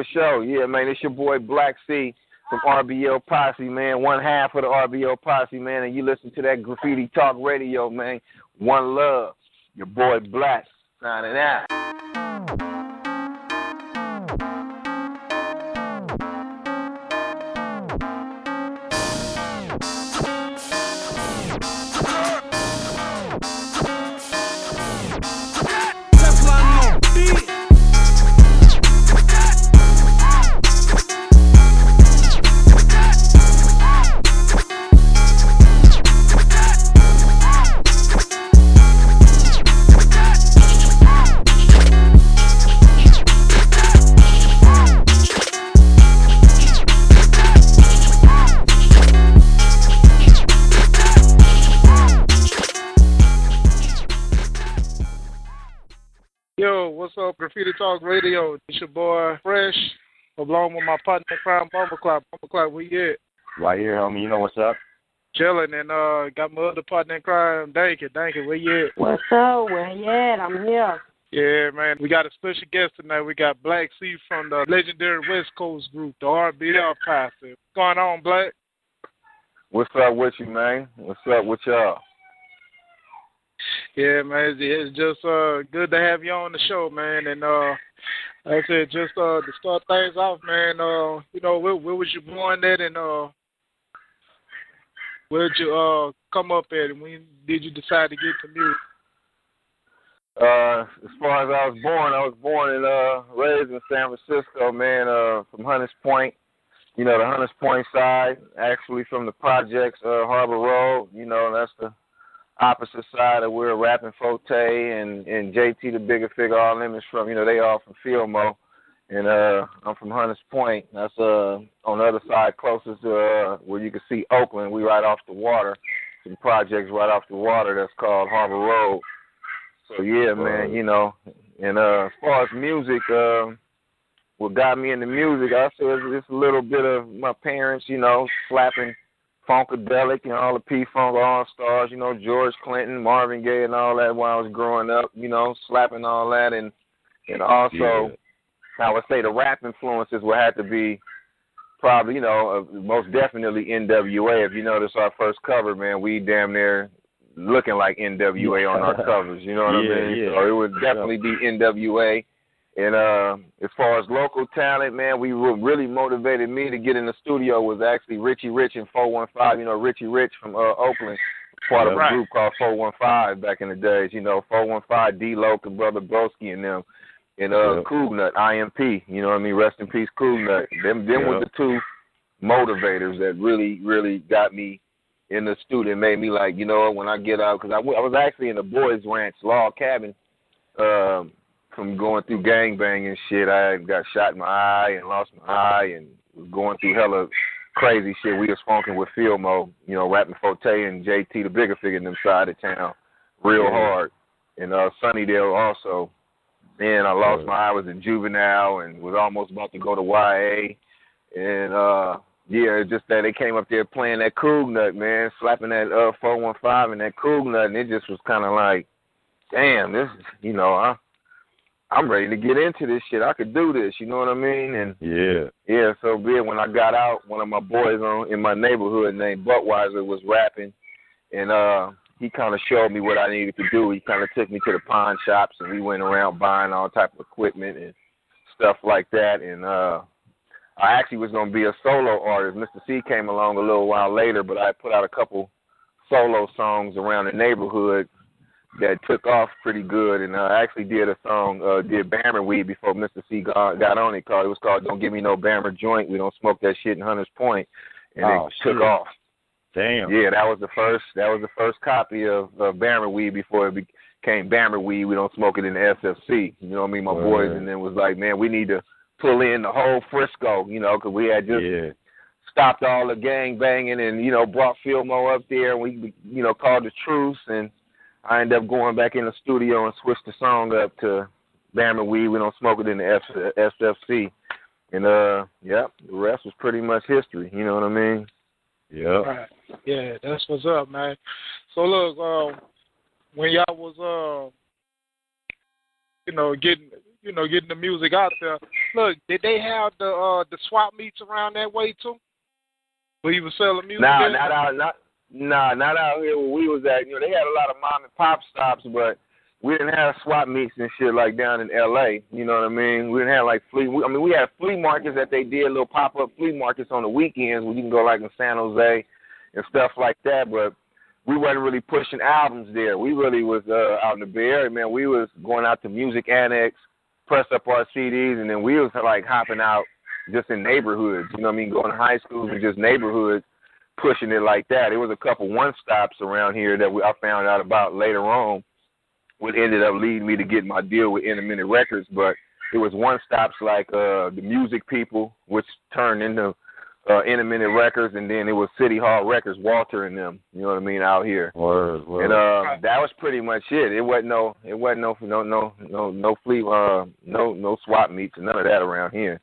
for sure. Yeah, man, it's your boy Black C from RBL Posse, man. One half of the RBL Posse, man, and you listen to that Graffiti Talk Radio, man. One love. Your boy Black signing out. Talk Radio. It's your boy Fresh, along with my partner in crime, Bumble Clock. Bumble Clock, where you at? Right here, homie. You know what's up? Chilling, and uh, got my other partner in crime, Danky. Danky, where you at? What's up? Where you at? I'm here. Yeah, man. We got a special guest tonight. We got Black C from the legendary West Coast group, the RBL Posse. What's going on, Black? What's up with you, man? What's up with y'all? Yeah, man, it's, it's just uh good to have you on the show, man. And uh like I said, just uh to start things off, man, uh, you know, where, where was you born at and uh where did you uh come up at and when did you decide to get to music? Uh, as far as I was born, I was born and uh raised in San Francisco, man, uh from Hunters Point. You know, the Hunters Point side, actually from the projects, uh Harbor Road, you know, that's the opposite side of where Rappin' 4-Tay and and JT the Bigga Figga all them is from. You know, they all from Fillmore. And uh I'm from Hunters Point. That's uh on the other side closest to uh where you can see Oakland. We right off the water. Some projects right off the water that's called Harbor Road. So yeah, man, you know. And uh as far as music, uh what got me into music, I say it's, it's a little bit of my parents, you know, slapping Funkadelic and all the P Funk All Stars, you know, George Clinton, Marvin Gaye and all that while I was growing up, you know, slapping all that and and also yeah. I would say the rap influences would have to be probably, you know, uh, most definitely NWA. If you notice our first cover, man, we damn near looking like NWA on our covers, you know what yeah, I mean? Yeah. So it would definitely be NWA. And uh, as far as local talent, man, we what really motivated me to get in the studio was actually Richie Rich and 415. You know, Richie Rich from uh, Oakland, part of a group called 415 back in the days. You know, 415, D Loc and Brother Broski and them. And uh, Yeah. Cool Nut, IMP. You know what I mean? Rest in peace, Cool Nut. Them, them were the two motivators that really, really got me in the studio. Made me like, you know, when I get out, because I, w- I was actually in the boys' ranch log cabin. Um, from going through gangbang and shit. I got shot in my eye and lost my eye and was going through hella crazy shit. We was funking with Fillmo, you know, Rappin' 4-Tay and JT, the Bigga Figga in them side of town, real Yeah. hard. And uh Sunnydale also. And I lost Yeah. my eye, I was in juvenile and was almost about to go to YA. And uh yeah, it's just that they came up there playing that Cool Nut, man, slapping that uh four one five and that Cool Nut and it just was kinda like, damn, this is you know, I I'm ready to get into this shit. I could do this, you know what I mean? And Yeah. yeah, so be it. When I got out, one of my boys on in my neighborhood named Buttweiser was rapping, and uh he kind of showed me what I needed to do. He kind of took me to the pawn shops, and we went around buying all type of equipment and stuff like that. And uh I actually was going to be a solo artist. Mr. C came along a little while later, but I put out a couple solo songs around the neighborhood that took off pretty good, and uh, I actually did a song, uh, did Bammer Weed before Mr. C got, got on it. Called it was called "Don't Give Me No Bammer Joint." We don't smoke that shit in Hunters Point, and Oh, it took off. Damn. Yeah, that was the first. That was the first copy of, of Bammer Weed before it became Bammer Weed. We don't smoke it in the SFC. You know what I mean? My boys, and then was like, man, we need to pull in the whole Frisco. You know, because we had just yeah. stopped all the gang banging and you know brought Fillmo up there and we you know called the truce and I ended up going back in the studio and switched the song up to Bammer Weed. We don't smoke it in the F- SFC. And uh, yeah, the rest was pretty much history. You know what I mean? Yeah. Right. Yeah, that's what's up, man. So look, um, when y'all was uh, you know, getting you know, getting the music out there. Look, did they have the uh the swap meets around that way too? Where you was selling music? Nah, not out, not nah, not out here where we was at. You know, they had a lot of mom and pop stops, but we didn't have swap meets and shit like down in L.A. You know what I mean? We didn't have like flea. I mean, we had flea markets that they did little pop up flea markets on the weekends where you can go like in San Jose and stuff like that. But we wasn't really pushing albums there. We really was uh, out in the Bay Area, man. We was going out to Music Annex, press up our CDs, and then we was like hopping out just in neighborhoods. You know what I mean? Going to high schools and just neighborhoods, pushing it like that. It was a couple one stops around here that we, I found out about later on, what ended up leading me to get my deal with In-A-Minute Records. But it was one stops like uh the music people, which turned into uh In-A-Minute Records, and then it was City Hall Records, Walter and them. You know what I mean out here. Word, word. And uh, that was pretty much it. It wasn't no, it wasn't no, no, no, no, no flea, uh, no, no swap meets and none of that around here,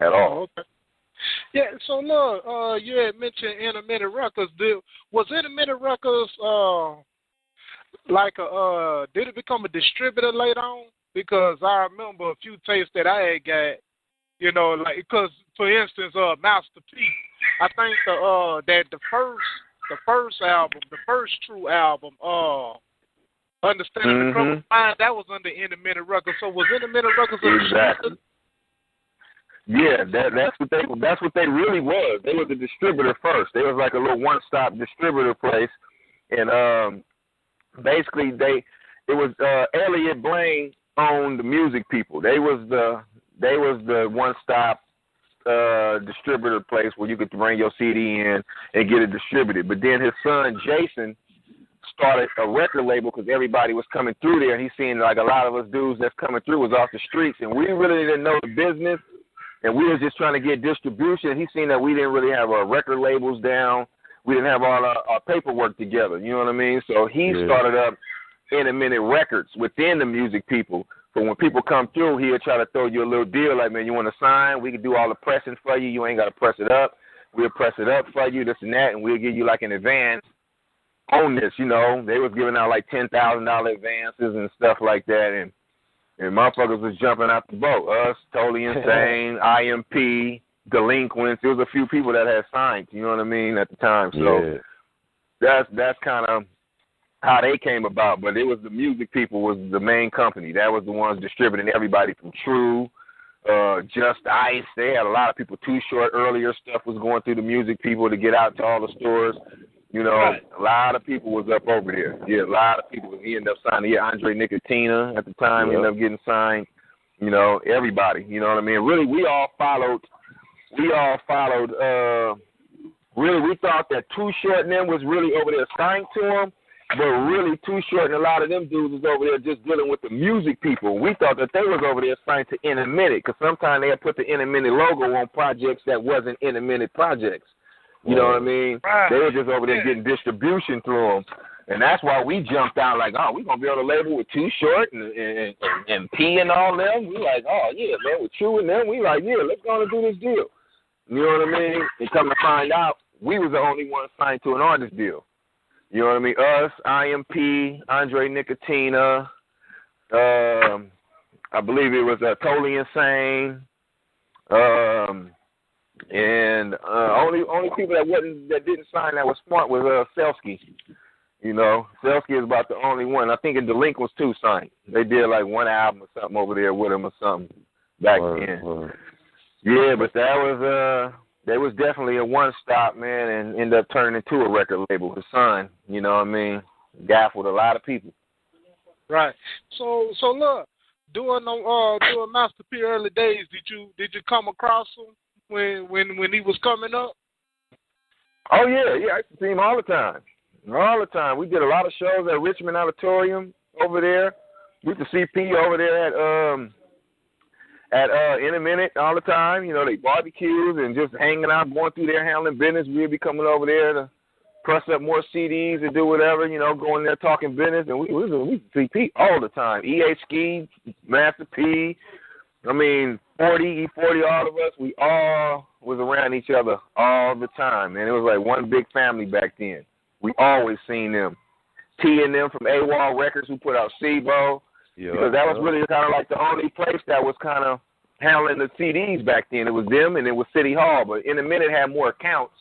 at all. Oh, okay. Yeah, so look, uh, you had mentioned In-A-Minute Records. Did, was In-A-Minute Records uh, like a uh, did it become a distributor later on? Because I remember a few tapes that I had got, you know, like because for instance, uh, Master P, I think the uh that the first the first album, the first true album, uh, Understanding Mhm. the Troubled Mind, that was under In-A-Minute Records. So was In-A-Minute Records a Exactly. distributor? Yeah, that that's what they that's what they really was. They was a distributor first. They was like a little one stop distributor place, and um, basically they it was uh, Elliot Blaine owned the music people. They was the they was the one stop uh distributor place where you could bring your CD in and get it distributed. But then his son Jason started a record label because everybody was coming through there, and he seen like a lot of us dudes that's coming through was off the streets, and we really didn't know the business, and we was just trying to get distribution. He seen that we didn't really have our record labels down, we didn't have all our, our paperwork together. You know what I mean? So he Yeah. started up In-A-Minute Records within the music people. So when people come through, he'll try to throw you a little deal like, man, you want to sign? We can do all the pressing for you. You ain't got to press it up. We'll press it up for you, this and that, and we'll give you like an advance on this. You know, they was giving out like ten thousand dollar advances and stuff like that, and and motherfuckers was jumping out the boat. Us, totally insane, IMP, delinquents. There was a few people that had signed. You know what I mean at the time. So yeah. that's that's kind of how they came about. But it was the music people was the main company. That was the ones distributing everybody from True, uh, Just Ice. They had a lot of people. Too Short earlier stuff was going through the music people to get out to all the stores. You know, Right. a lot of people was up over there. Yeah, a lot of people. He ended up signing. Yeah, Andre Nickatina at the time Yep. ended up getting signed. You know, everybody. You know what I mean? Really, we all followed. We all followed. uh Really, we thought that Too Short and them was really over there signed to him, but really Too Short and a lot of them dudes was over there just dealing with the music people. We thought that they was over there signed to In-A-Minute because sometimes they had put the In-A-Minute logo on projects that wasn't In-A-Minute projects. You know what I mean? Right. They were just over there getting distribution through them. And that's why we jumped out like, oh, we're gonna be on a label with Too Short and and, and, and P and all them. We like, oh yeah, man, with True and them, we like, yeah, let's go and do this deal. You know what I mean? And come to find out, we was the only one signed to an artist deal. You know what I mean? Us, IMP, Andre Nickatina, um, I believe it was uh, Totally Insane, um, and uh, only only people that wasn't that didn't sign that was smart was uh, Selsky. You know, Selsky is about the only one. I think in Delinquents too signed. They did like one album or something over there with him or something back Word, then. word. Yeah, but that was uh that was definitely a one stop man and ended up turning into a record label, his son, you know what I mean? Gaffled a lot of people. Right. So so look, during the uh during Master P early days, did you did you come across him when when when he was coming up? Oh yeah, yeah, I used to see him all the time. All the time. We did a lot of shows at Richmond Auditorium over there. We to see P over there at um at uh in a minute all the time. You know, they barbecues and just hanging out, going through there handling business. We'd be coming over there to press up more CDs and do whatever, you know, going there talking business and we we, we see P all the time. EA Ski, Master P, I mean, 40, E40, all of us, we all was around each other all the time, man. It was like one big family back then. We always seen them. T and them from AWOL Records who put out C-Bo. Yeah, because that was really kind of like the only place that was kind of handling the CDs back then. It was them and it was City Hall, but in a minute had more accounts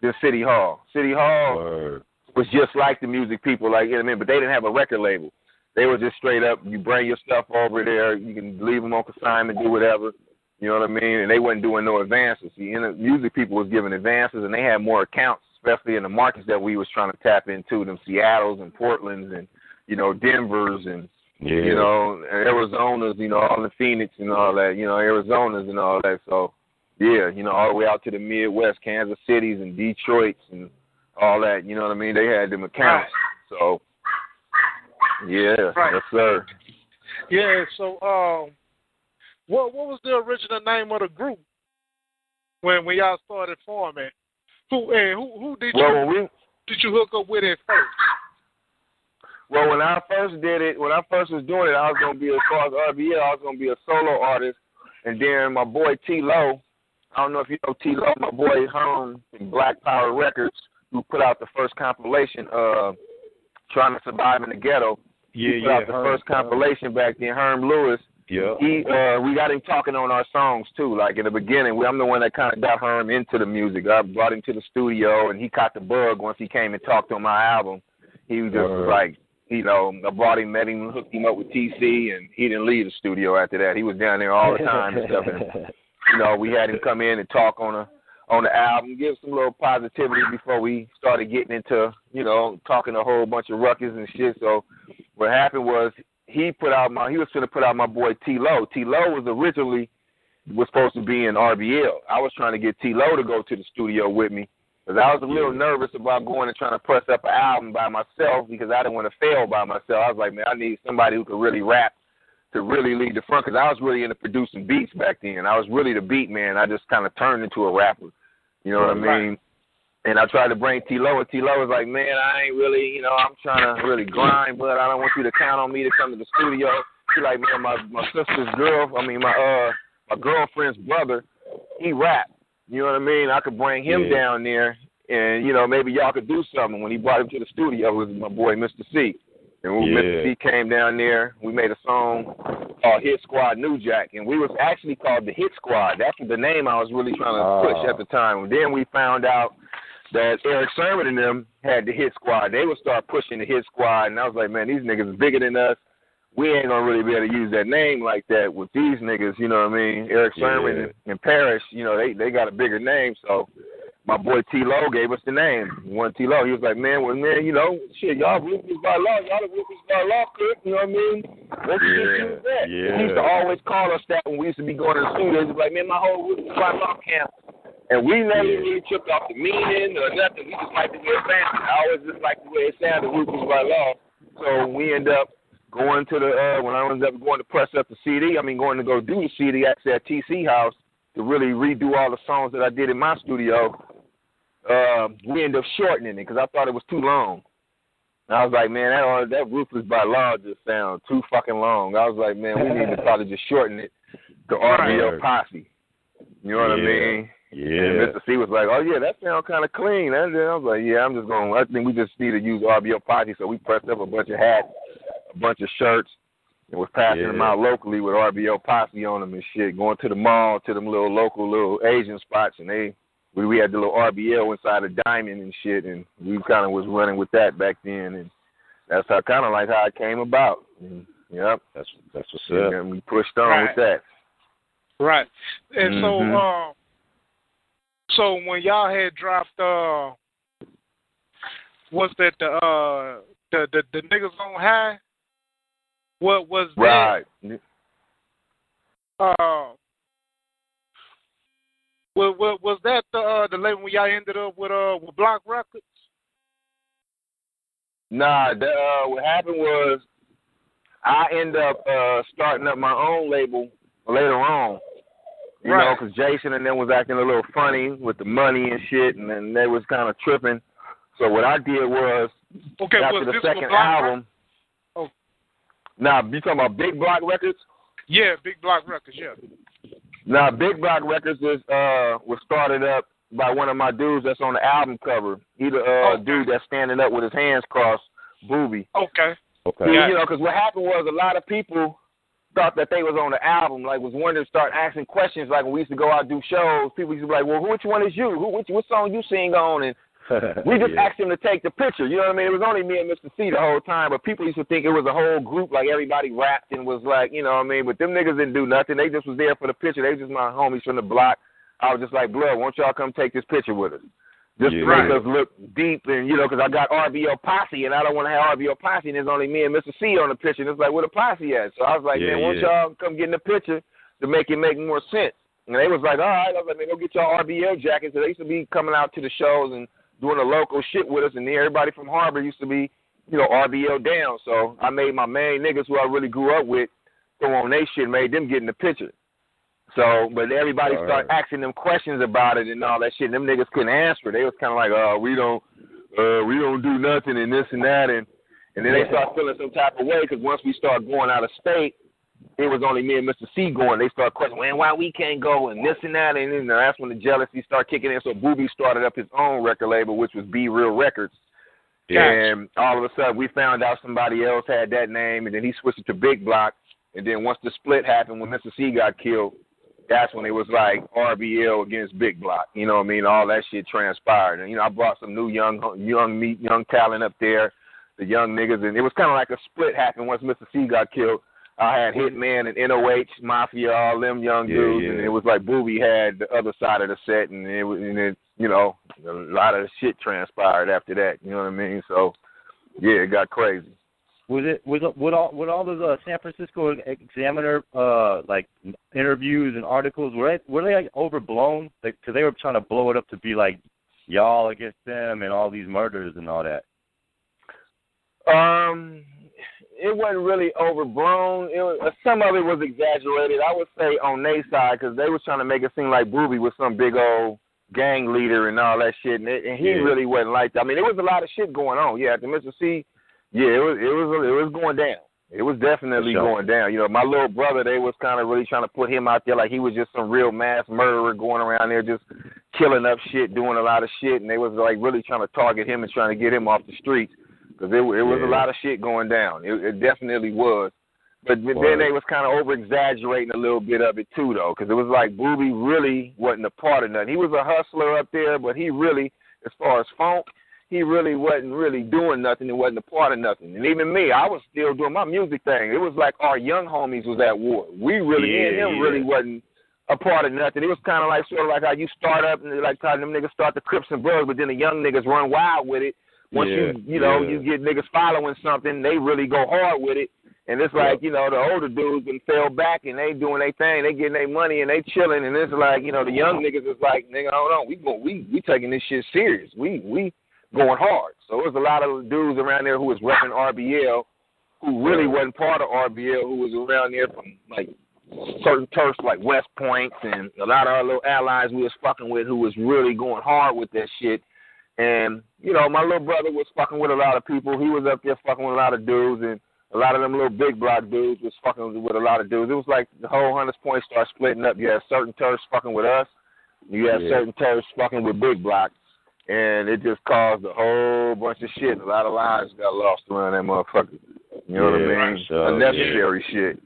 than City Hall. City Hall Word. was just like the music people, like you know what I mean, but they didn't have a record label. They were just straight up. You bring your stuff over there. You can leave them on consignment, do whatever. You know what I mean? And they wasn't doing no advances. See, the music people was giving advances, and they had more accounts, especially in the markets that we was trying to tap into, them Seattle's and Portland's and you know Denver's and Yeah. you know Arizona's, you know all the Phoenix and all that, you know Arizona's and all that. So yeah, you know all the way out to the Midwest, Kansas Cities and Detroit's and all that. You know what I mean? They had them accounts. So yeah, Right. yes sir. Yeah. So, um, what what was the original name of the group when when y'all started forming? Who and who who did you Well, when we did you hook up with at first? Well, when I first did it, when I first was doing it, I was gonna be as far as RBL, I was gonna be a solo artist, and then my boy T Lo, I don't know if you know T Lo, my boy Herm from Black Power Records, who put out the first compilation, uh, trying to survive in the ghetto. yeah, he put yeah. out the Herm, first Herm. compilation back then. Herm Lewis, Yeah. he uh we got him talking on our songs too. Like in the beginning, we, I'm the one that kind of got Herm into the music. I brought him to the studio, and he caught the bug once he came and talked on my album. He was just Word. like, you know, I brought him, met him, hooked him up with TC, and he didn't leave the studio after that. He was down there all the time and stuff. And you know, we had him come in and talk on a on the album, give some little positivity before we started getting into, you know, talking a whole bunch of ruckus and shit. So what happened was he put out my he was gonna put out my boy T Lo. T Lo was originally was supposed to be in RBL. I was trying to get T Lo to go to the studio with me because I was a little nervous about going and trying to press up an album by myself because I didn't want to fail by myself. I was like, man, I need somebody who could really rap to really lead the front because I was really into producing beats back then. I was really the beat man. I just kind of turned into a rapper. You know what I mean? And I tried to bring T Lo, and T Lo was like, "Man, I ain't really, you know, I'm trying to really grind, but I don't want you to count on me to come to the studio." She like, "Man, my my sister's girl, I mean, my uh my girlfriend's brother, he rap. You know what I mean? I could bring him Yeah. down there, and you know, maybe y'all could do something." When he brought him to the studio, it was my boy Mr. C. And when Yeah. Mr. C came down there, we made a song called Hit Squad New Jack, and we was actually called the Hit Squad. That's the name I was really trying to push Ah. at the time. And then we found out that Erick Sermon and them had the Hit Squad. They would start pushing the Hit Squad, and I was like, man, these niggas is bigger than us. We ain't gonna really be able to use that name like that with these niggas. You know what I mean? Erick Yeah. Sermon and, and Parrish, you know, they they got a bigger name, so my boy T Lo gave us the name. One T Lo, he was like, man, well, man, you know, shit, y'all roofies by law, y'all the roofies by law. You know what I mean? Let's Yeah, that. yeah. He used to always call us that when we used to be going to the studio. He'd be like, man, my whole roofies by law camp. And we never Yeah. really tripped off the meaning or nothing. We just liked the way it sounded. I always just liked the way it sounded, roofies by law. So we end up going to the uh when I ended up going to press up the CD, I mean going to go do the CD actually at TC House to really redo all the songs that I did in my studio. Uh, we ended up shortening it because I thought it was too long. And I was like, man, that uh, that ruthless by law just sounds too fucking long. I was like, man, we need to probably just shorten it to RBL Posse. You know what I mean? Yeah. And Mr. C was like, "Oh yeah, that sounds kind of clean." And then I was like, "Yeah, I'm just going. to I think we just need to use RBL Posse." So we pressed up a bunch of hats, a bunch of shirts, and was passing them out locally with RBL Posse on them and shit. Going to the mall, to them little local little Asian spots, and they we we had the little RBL inside a diamond and shit, and we kind of was running with that back then, and that's how kind of like how it came about. And, yep, That's that's what's up. and we pushed on Right. with that. Right. And Mhm. so, uh, so when y'all had dropped, uh, was that the uh the the, the niggas on high? What was that? Right. Uh, was, was was that the uh the label when y'all ended up with uh with Block Records? Nah, the, uh, what happened was I end up uh, starting up my own label later on. You know, Right. 'cause Jason and them was acting a little funny with the money and shit, and then they was kind of tripping. So what I did was Okay, after was the this second album. Oh. Now, you talking about Big Block Records? Yeah, Big Block Records. Yeah. Now, Big Block Records is uh was started up by one of my dudes that's on the album cover. He the uh, Okay. dude that's standing up with his hands crossed, Booby. Okay. Okay. Yeah. You know, because what happened was a lot of people thought that they was on the album, like was wondering, start asking questions. Like when we used to go out and do shows, people used to be like, "Well, which one is you? Who, which, what song you sing on?" And we just yeah. asked him to take the picture. You know what I mean? It was only me and Mr. C the whole time, but people used to think it was a whole group, like everybody rapped and was like, you know what I mean? But them niggas didn't do nothing. They just was there for the picture. They was just my homies from the block. I was just like, blood, won't y'all come take this picture with us? Just Yeah. make us look deep and, you know, because I got RBL Posse and I don't want to have RBL Posse and there's only me and Mr. C on the picture. And it's like, where the Posse at? So I was like, Yeah, man, won't y'all come get in the picture to make it make more sense? And they was like, all right. I was like, man, go get y'all RBL jackets. So they used to be coming out to the shows and doing the local shit with us, and then everybody from Harbor used to be, you know, RBL down. So I made my main niggas who I really grew up with throw on they shit, made them get in the picture. So, but everybody All started right. asking them questions about it and all that shit. And them niggas couldn't answer. They was kind of like, "Oh, we don't, uh, we don't do nothing and this and that." And and then they start feeling some type of way because once we start going out of state, it was only me and Mr. C going. They start questioning, man, why we can't go and this and that. And then that's when the jealousy started kicking in. So Booby started up his own record label, which was Be Real Records. And all of a sudden, we found out somebody else had that name, and then he switched it to Big Block. And then once the split happened, when Mr. C got killed, that's when it was like RBL against Big Block. You know what I mean? All that shit transpired, and you know I brought some new young, young meat, young talent up there, the young niggas, and it was kind of like a split happened once Mr. C got killed. I had Hitman and NOH Mafia, all them young Yeah, dudes, yeah. and it was like Booby had the other side of the set, and it was, and it, you know, a lot of shit transpired after that. You know what I mean? So, yeah, it got crazy. Was it was it- with all with all those uh, San Francisco Examiner uh like interviews and articles were they were they like overblown? Because they were trying to blow it up to be like y'all against them and all these murders and all that. Um, it wasn't really overblown. It was, uh, some of it was exaggerated. I would say on their side because they was trying to make it seem like Booby was some big old gang leader and all that shit, and, it, and he Yeah. really wasn't like that. I mean, there was a lot of shit going on. Yeah, at the Mississippi, yeah, it was it was it was going down. It was definitely sure. going down. You know, my little brother, they was kind of really trying to put him out there like he was just some real mass murderer going around there just killing up shit, doing a lot of shit, and they was like really trying to target him and trying to get him off the streets because it, it was Yeah. a lot of shit going down. It, it definitely was. But, then they was kind of over exaggerating a little bit of it too, though, because it was like Booby really wasn't a part of nothing. He was a hustler up there, but he really, as far as funk, he really wasn't really doing nothing and wasn't a part of nothing. And even me, I was still doing my music thing. It was like our young homies was at war. We really, me and him yeah. really wasn't a part of nothing. It was kind of like sort of like how you start up and like how them niggas start the Crips and Bloods, but then the young niggas run wild with it. Once Yeah, you you know yeah. you get niggas following something, they really go hard with it. And it's like you know the older dudes and fell back and they doing their thing, they getting their money and they chilling, and it's like you know the young niggas is like nigga hold on, we go we we taking this shit serious, we we going hard. So there's a lot of dudes around there who was repping RBL, who really wasn't part of RBL, who was around there from like certain turfs like West Points and a lot of our little allies we was fucking with who was really going hard with that shit. And, you know, my little brother was fucking with a lot of people. He was up there fucking with a lot of dudes and a lot of them little big block dudes was fucking with a lot of dudes. It was like the whole Hunters Point started splitting up. You had certain turfs fucking with us. You had Yeah. certain turfs fucking with big block. And it just caused a whole bunch of shit. A lot of lives got lost around that motherfucker. You know Yeah, what I mean? so, Unnecessary shit.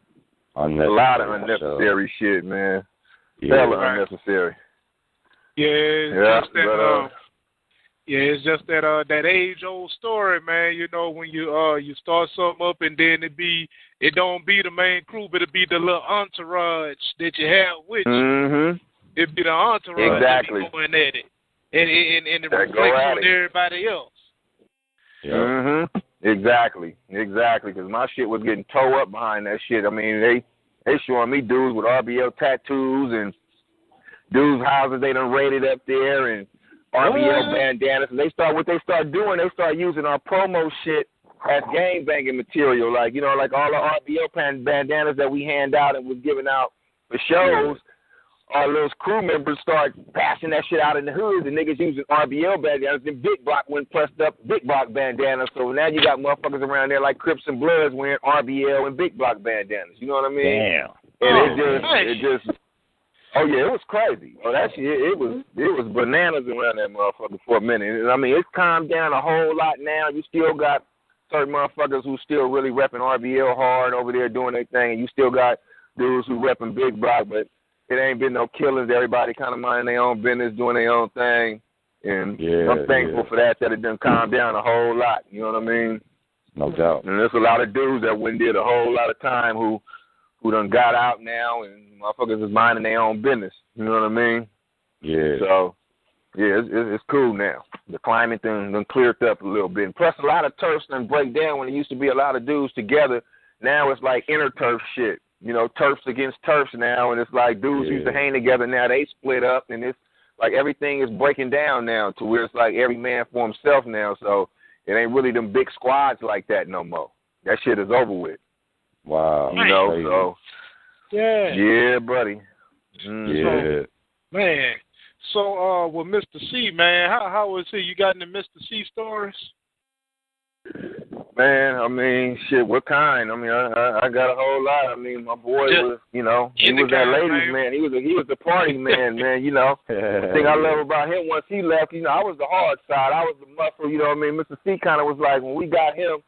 A Unnecessary, lot of so, unnecessary shit, man. yeah. Hella Right. unnecessary. Yeah, Yeah, just that. but, uh, uh, yeah, it's just that uh that age old story, man. You know when you uh you start something up and then it be it don't be the main crew, but it be the little entourage that you have with you. Mm-hmm. It be the entourage Exactly. that be going at it, and and, and it reflects on it. everybody else. Yeah. Mm-hmm. Exactly. Exactly. Because my shit was getting towed up behind that shit. I mean, they they showing me dudes with RBL tattoos and dudes' houses they done raided up there and RBL bandanas. And they start what they start doing. They start using our promo shit as gang banging material. Like you know, like all the RBL pan- bandanas that we hand out and was giving out for shows. Our little crew members start passing that shit out in the hood. The niggas using RBL bandanas. Then Big Block went pressed up Big Block bandanas. So now you got motherfuckers around there like Crips and Bloods wearing RBL and Big Block bandanas. You know what I mean? Damn. And Oh, it just, nice. it just, oh yeah, it was crazy. Oh, that shit, it was, mm-hmm. it was bananas around that motherfucker for a minute. And I mean, it's calmed down a whole lot now. You still got certain motherfuckers who still really repping RBL hard over there doing their thing, and you still got dudes who repping Big Block, but it ain't been no killings. Everybody kind of minding their own business, doing their own thing, and Yeah, I'm thankful yeah. for that. That it done calmed down a whole lot. You know what I mean? No doubt. And there's a lot of dudes that went did a whole lot of time who who done got out now, and motherfuckers is minding their own business. You know what I mean? Yeah. So, yeah, it's, it's, cool now. The climate done, done cleared up a little bit. And plus, a lot of turfs done break down when it used to be a lot of dudes together. Now it's like inner turf shit. You know, turfs against turfs now, and it's like dudes used to hang together. Now they split up, and it's like everything is breaking down now to where it's like every man for himself now. So it ain't really them big squads like that no more. That shit is over with. Wow. You know, Crazy. so Yeah. yeah, buddy. Mm. Yeah. Man. So uh with Mr. C, man, how how was he? You got any Mr. C stories? Man, I mean, shit, what kind? I mean, I I, I got a whole lot. I mean, my boy Just was, you know, he was that kind, ladies man. man. He was a, he was the party man, man. You know, the thing I love about him once he left, you know, I was the hard side. I was the muscle. You know what I mean? Mr. C kind of was like when we got him.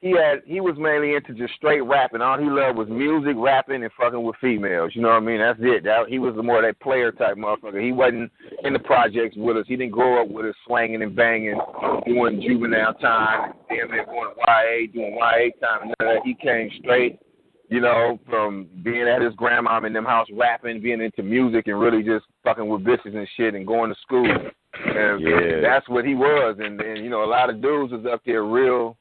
He had he was mainly into just straight rapping. All he loved was music, rapping, and fucking with females. You know what I mean? That's it. That he was the more that player type motherfucker. He wasn't in the projects with us. He didn't grow up with us swanging and banging, doing juvenile time, damn near going to YA, doing YA time. None of that. He came straight, you know, from being at his grandma in them house rapping, being into music, and really just fucking with bitches and shit, and going to school. And Yeah. that's what he was. And, and you know, a lot of dudes was up there real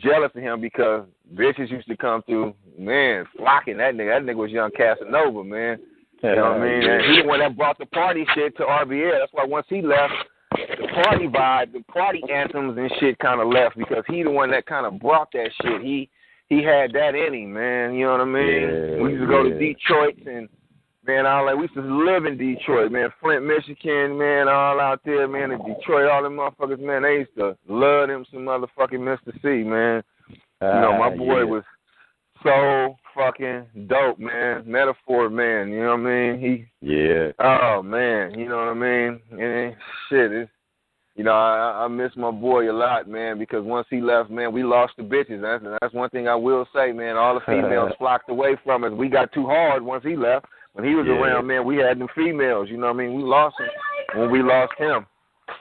jealous of him because bitches used to come through, man, flocking that nigga. That nigga was young Casanova, man. You know what I mean? And he the one that brought the party shit to RBL. That's why once he left, the party vibe, the party anthems and shit kind of left because he the one that kind of brought that shit. He he had that in him, man. You know what I mean? Yeah, we used to go yeah. to Detroit and man, all like we used to live in Detroit, man. Flint, Michigan, man, all out there, man. In Detroit, all them motherfuckers, man. They used to love them some motherfucking Mr. C, man. You know, my Ah, boy yeah. was so fucking dope, man. Metaphor, man. You know what I mean? He Yeah. Oh man, you know what I mean? And shit, it's you know, I, I miss my boy a lot, man, because once he left, man, we lost the bitches. That's that's one thing I will say, man. All the females flocked away from us. We got too hard once he left. When he was Yeah. around, man, we had them females. You know what I mean? We lost him when we lost him.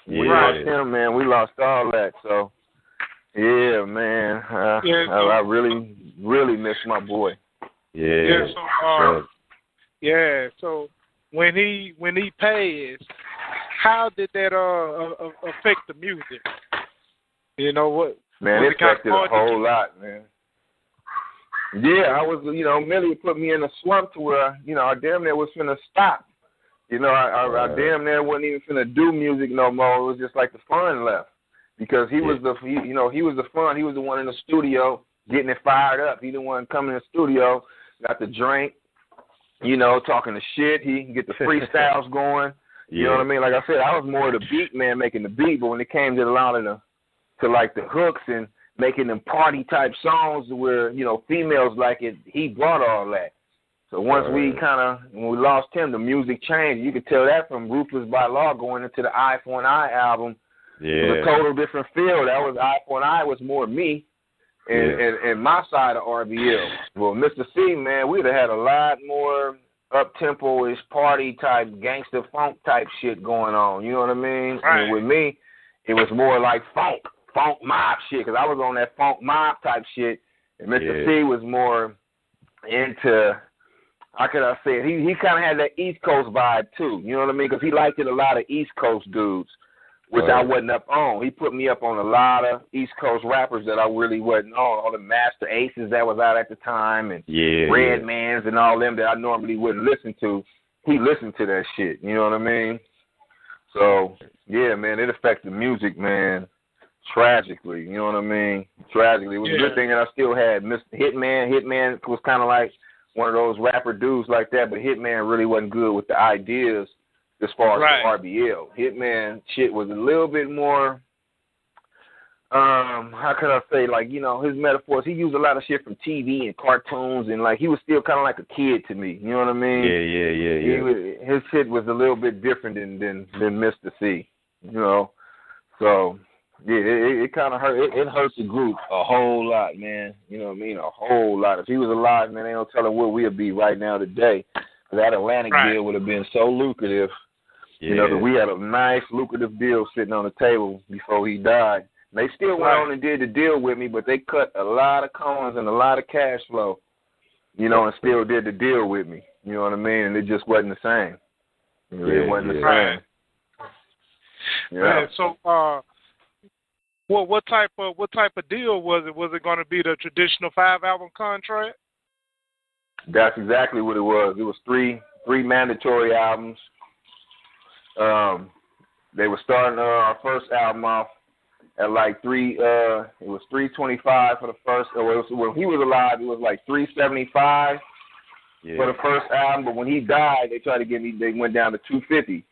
We lost him, man. We lost all that. So, yeah, man. Uh, Yeah, so- I, I really, really miss my boy. Yeah. Yeah, so uh, yeah, so when he when he passed, how did that uh, uh affect the music? You know what? Man, Was it it affected a whole lot, man. Yeah, I was, you know, Millie put me in a slump to where, you know, I damn near was finna stop. You know, I, I, I damn near wasn't even finna do music no more. It was just like the fun left because he was the, he, you know, he was the fun. He was the one in the studio getting it fired up. He the one coming in the studio, got the drink, you know, talking the shit. He can get the freestyles going. You know what I mean? Like I said, I was more the beat man making the beat, but when it came to a lot of the to like the hooks and making them party type songs where, you know, females like it, he brought all that. So once we kinda when we lost him, the music changed. You could tell that from Ruthless by Law going into the Eye for an Eye album. Yeah. It was a total different feel. That was Eye for an Eye was more me and, Yeah. and, and my side of RBL. Well, Mr. C, man, we'd have had a lot more up tempo ish party type gangster funk type shit going on. You know what I mean? Right. And with me, it was more like funk, funk mob shit, because I was on that funk mob type shit, and Mr. Yeah. C was more into. How could I say it? He he kind of had that East Coast vibe too. You know what I mean? Because he liked it a lot of East Coast dudes, which I wasn't up on. He put me up on a lot of East Coast rappers that I really wasn't on. All the Masta Aces that was out at the time, and Yeah. Red yeah. Mans and all them that I normally wouldn't listen to. He listened to that shit. You know what I mean? So yeah, man, it affected music, man, tragically. You know what I mean? Tragically. It was a good thing that I still had Mr. Hitman. Hitman was kind of like one of those rapper dudes like that, but Hitman really wasn't good with the ideas as far as Right. the RBL. Hitman shit was a little bit more um, how can I say, like, you know, his metaphors, he used a lot of shit from TV and cartoons and like he was still kinda like a kid to me. You know what I mean? Yeah, yeah, yeah, He was, his shit was a little bit different than than than Mr. C. You know, so Yeah, it, it kind of hurt. It, it hurt the group a whole lot, man. You know what I mean? A whole lot. If he was alive, man, they don't tell him where we'd be right now today. That Atlantic Right. deal would have been so lucrative. Yeah. You know, that we had a nice lucrative deal sitting on the table before he died. They still went Right. on and did the deal with me, but they cut a lot of coins and a lot of cash flow. You know, and still did the deal with me. You know what I mean? And it just wasn't the same. You know, Yeah, it wasn't the yeah. same. Yeah. Man, so uh what what type of what type of deal was it? Was it gonna be the traditional five album contract? That's exactly what it was. It was three three mandatory albums. Um, they were starting uh, our first album off at like three. Uh, it was three twenty five for the first. Or it was, when he was alive, it was like three seventy five yeah. for the first album. But when he died, they tried to get me. They went down to two fifty.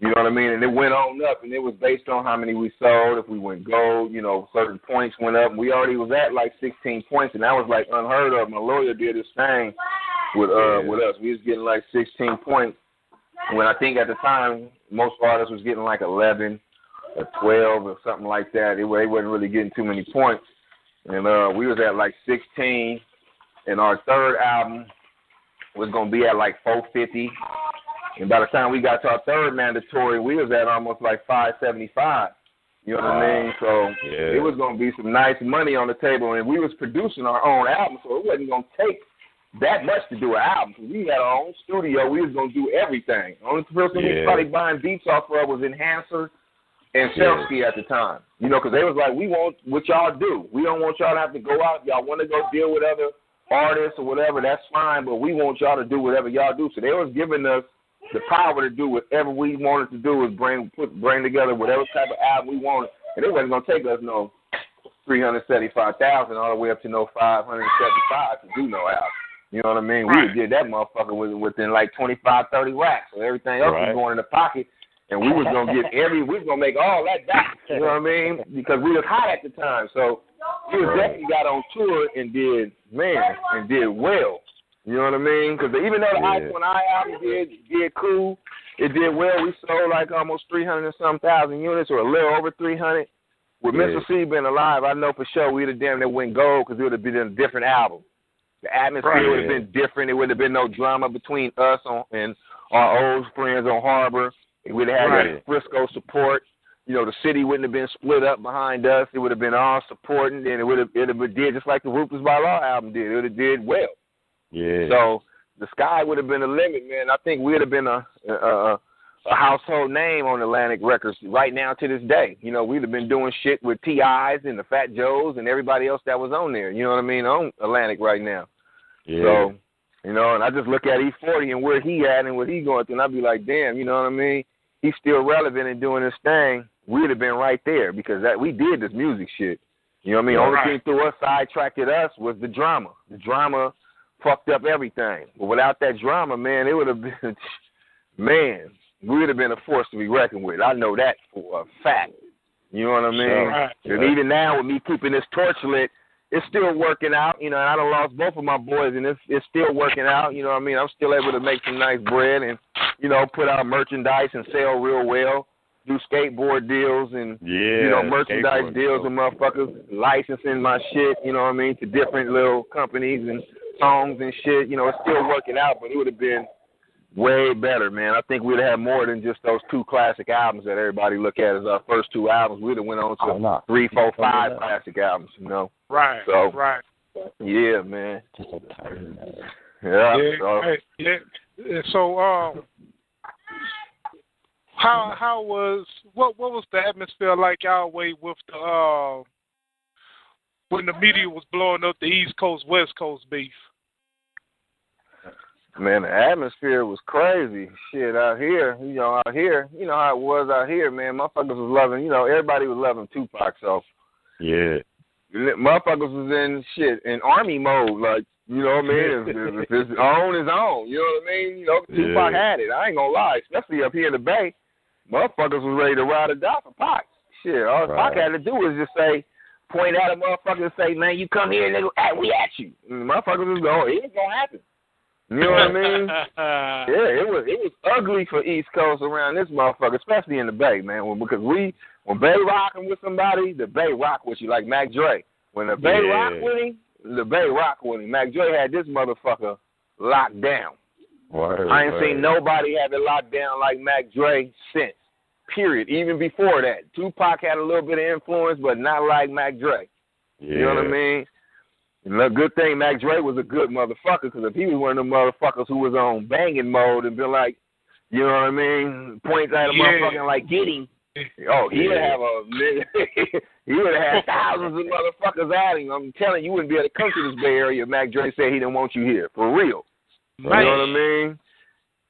You know what I mean? And it went on up, and it was based on how many we sold. If we went gold, you know, certain points went up. We already was at like 16 points, and that was like unheard of. My lawyer did his thing with uh with us. We was getting like 16 points when I think at the time most artists was getting like 11 or 12 or something like that. They, they wasn't really getting too many points, and uh we was at like 16. And our third album was gonna be at like 450. And by the time we got to our third mandatory, we was at almost like 575. You know what I mean? So Yeah. it was going to be some nice money on the table, and we was producing our own album, so it wasn't going to take that much to do an album. we had our own studio. We was going to do everything. Only person we Yeah. probably buying beats off of was Enhancer and Yeah. At the time. You know, because they was like, we want what y'all do. We don't want y'all to have to go out. Y'all want to go deal with other artists or whatever, that's fine, but we want y'all to do whatever y'all do. So they was giving us the power to do whatever we wanted to do was bring put bring together whatever type of album we wanted. And it wasn't gonna take us no three hundred seventy five thousand all the way up to no five hundred seventy five to do no album. You know what I mean? We Right. did that motherfucker with, within like twenty five, thirty racks. So everything else Right. was going in the pocket and we was gonna get every we was gonna make all that back. You know what I mean? Because we was hot at the time. So we Right. definitely got on tour and did man and did well. You know what I mean? Because even though the Yeah. I album did did cool, it did well. We sold like almost three hundred and some thousand units, or a little over three hundred. With Yeah. Mr. C being alive, I know for sure we'd have damn near went gold because it would have been a different album. The atmosphere Right. would have been different. It would have been no drama between us on, and our old friends on Harbor. It would have had Right. that Frisco support. You know, the city wouldn't have been split up behind us. It would have been all supporting, and it would have it would have did just like the Ruthless by Law album did. It would have did well. Yeah. So the sky would have been the limit, man. I think we'd have been a, a a household name on Atlantic Records right now to this day. You know, we'd have been doing shit with T.I.'s and the Fat Joes and everybody else that was on there. You know what I mean? On Atlantic right now. yeah. So, you know, and I just look at E40 and where he at and what he going through, and I'd be like, damn, you know what I mean? He's still relevant and doing his thing. We'd have been right there because that we did this music shit. You know what I mean? Yeah, Only right. thing threw us sidetracked us was the drama. The drama fucked up everything. But without that drama, man, it would have been, man, we would have been a force to be reckoned with. I know that for a fact. You know what I mean? Sure. Right. And even now, with me keeping this torch lit, it's still working out. You know, and I done lost both of my boys, and it's it's still working out. You know what I mean? I'm still able to make some nice bread and you know put out merchandise and sell real well. Do skateboard deals and yeah. you know merchandise deals with motherfuckers, licensing my shit. You know what I mean to different little companies and songs and shit. You know, it's still working out, but it would have been way better, man. I think we'd have had more than just those two classic albums that everybody look at as our first two albums. We'd have went on to Oh, no. three, four, Something five classic albums. You know. Right. So- right. Yeah, man. Just a tiny. Yeah. Yeah, so, hey, yeah. So, um, how how was what what was the atmosphere like y'all way with the uh when the media was blowing up the East Coast West Coast beef? Man, the atmosphere was crazy. Shit out here, you know, out here, you know how it was out here, man. Motherfuckers was loving, you know, everybody was loving Tupac. So Yeah. motherfuckers was in shit in army mode, like you know what I mean. If, if, it's on, it's on. You know what I mean? You know, Tupac Yeah. had it. I ain't gonna lie, especially up here in the Bay. Motherfuckers was ready to ride or die for Pac. Shit, all Right. Pac had to do was just say, point at a motherfucker and say, man, you come here, nigga, at, we at you. And the motherfuckers was going, it was gonna happen. You know what I mean? yeah, it was it was ugly for East Coast around this motherfucker, especially in the Bay, man. When, because we when Bay rocking with somebody, the Bay rock with you like Mac Dre. When the Bay Yeah. rock with him, the Bay rock with him. Mac Dre had this motherfucker locked down. Word, I ain't word. seen nobody have it locked down like Mac Dre since. Period. Even before that, Tupac had a little bit of influence, but not like Mac Dre. Yeah. You know what I mean? And the good thing Mac Dre was a good motherfucker because if he was one of them motherfuckers who was on banging mode and been like, you know what I mean, point at a Yeah. motherfucker like get him. Oh, he'd have a he would have had thousands of motherfuckers at him. I'm telling you, you wouldn't be able to come to this Bay Area if Mac Dre said he didn't want you here for real. You know what I mean?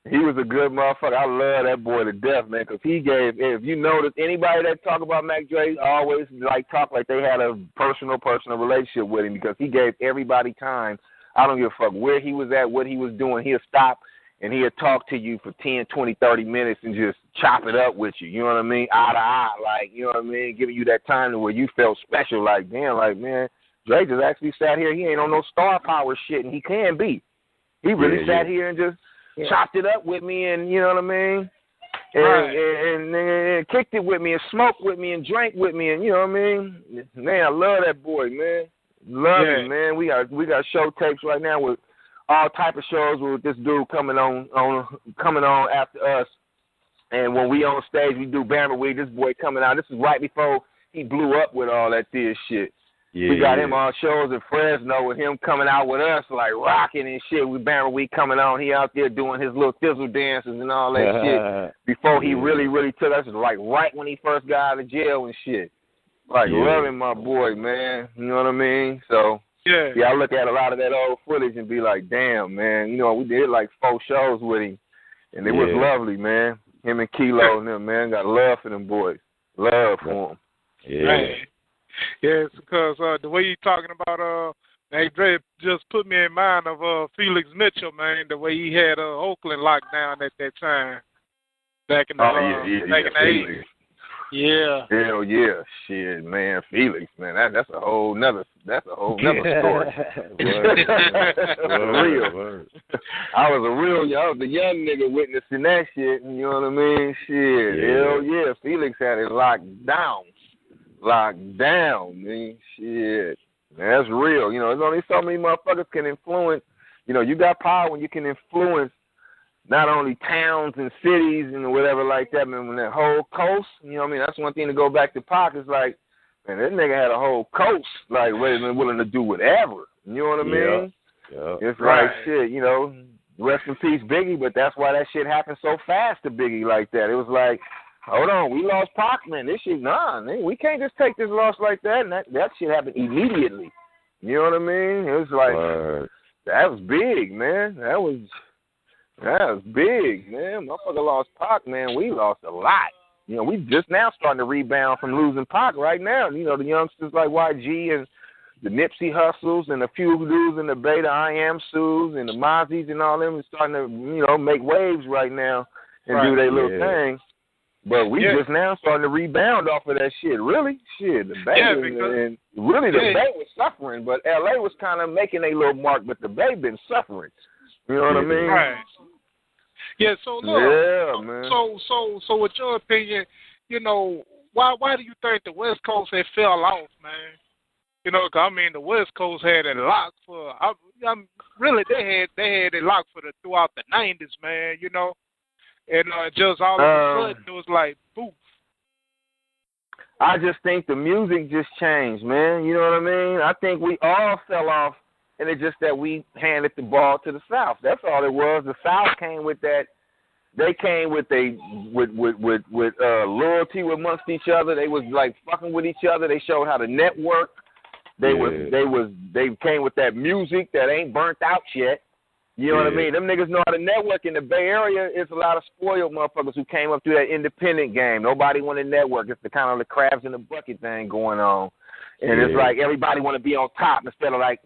He was a good motherfucker. I love that boy to death, man, because he gave. If you notice, anybody that talk about Mac Dre always like talk like they had a personal, personal relationship with him because he gave everybody time. I don't give a fuck where he was at, what he was doing. He'll stop and he'll talk to you for ten, twenty, thirty minutes and just chop it up with you. You know what I mean? Eye to eye, like you know what I mean, giving you that time to where you felt special. Like damn, like man, Dre just actually sat here. He ain't on no star power shit, and he can be. He really Yeah, sat yeah. here and just chopped it up with me, and you know what I mean. And, Right. and, and, and kicked it with me, and smoked with me, and drank with me, and you know what I mean. Man, I love that boy, man. Love Yeah. him, man. We got we got show tapes right now with all type of shows with this dude coming on on coming on after us. And when we on stage, we do Bammer Weed. This boy coming out. This is right before he blew up with all that this shit. Yeah, we got him on shows in Fresno with him coming out with us, like rocking and shit. With Baron we coming on, he out there doing his little thizzle dances and all that shit. Before he Yeah. really, really took us, like right when he first got out of jail and shit. Like Yeah. loving my boy, man. You know what I mean? So Yeah. yeah, I look at a lot of that old footage and be like, damn, man. You know, we did like four shows with him, and it was lovely, man. Him and Kilo and them, man, got love for them boys. Love for them. Yeah. Right. Yes, because uh, the way you're talking about uh, Mac Dre just put me in mind of uh, Felix Mitchell, man. The way he had uh, Oakland locked down at that time, back in the Oh uh, yeah, yeah, back yeah. in the eighties. Yeah. Hell yeah, shit, man, Felix, man, that that's a whole nother that's a whole nother story. Word. For real. Word, word. I was a real, I was a young nigga witnessing that shit. You know what I mean? Shit, Yeah. hell yeah, Felix had it locked down, locked down, man. Shit, man, that's real. You know, there's only so many motherfuckers can influence. You know, you got power when you can influence not only towns and cities and whatever like that, man, when that whole coast, you know what I mean? That's one thing to go back to Pac is like, man, that nigga had a whole coast, like, ready willing to do whatever. You know what I Yeah. mean? Yeah. It's Right. like shit, you know, rest in peace, Biggie, but that's why that shit happened so fast to Biggie like that. It was like, hold on, we lost Pac, man. This shit, nah, man, we can't just take this loss like that. And that, that shit happened immediately. You know what I mean? It was like, that was big, man. That was that was big, man. Motherfucker lost Pac, man. We lost a lot. You know, we just now starting to rebound from losing Pac right now. You know, the youngsters like YG and the Nipsey Hussles and a few dudes in the Beta I Am Sues and the Mozzie's and all them is starting to, you know, make waves right now and do Right. their little Yeah. thing. But we Yeah. just now starting to rebound off of that shit. Really? Shit. The Bay Yeah, because- and really the Yeah. Bay was suffering, but LA was kind of making a little mark, but the Bay been suffering. You know what I mean? Right. Yeah. So look. Yeah, man. So so so, with your opinion, you know, why why do you think the West Coast had fell off, man? You know, 'cause I mean, the West Coast had it locked for. I, I'm really they had they had it locked for the throughout the '90s, man. You know, and uh, just all of a Uh, sudden it was like poof. I just think the music just changed, man. You know what I mean? I think we all fell off, and it's just that we handed the ball to the South. That's all it was. The South came with that. They came with a with with with with uh, loyalty amongst each other. They was like fucking with each other. They showed how to network. They was they was they came with that music that ain't burnt out yet. You know what I mean? Them niggas know how to network in the Bay Area. It's a lot of spoiled motherfuckers who came up through that independent game. Nobody want to network. It's the kind of the crabs in the bucket thing going on, and it's like everybody want to be on top instead of like,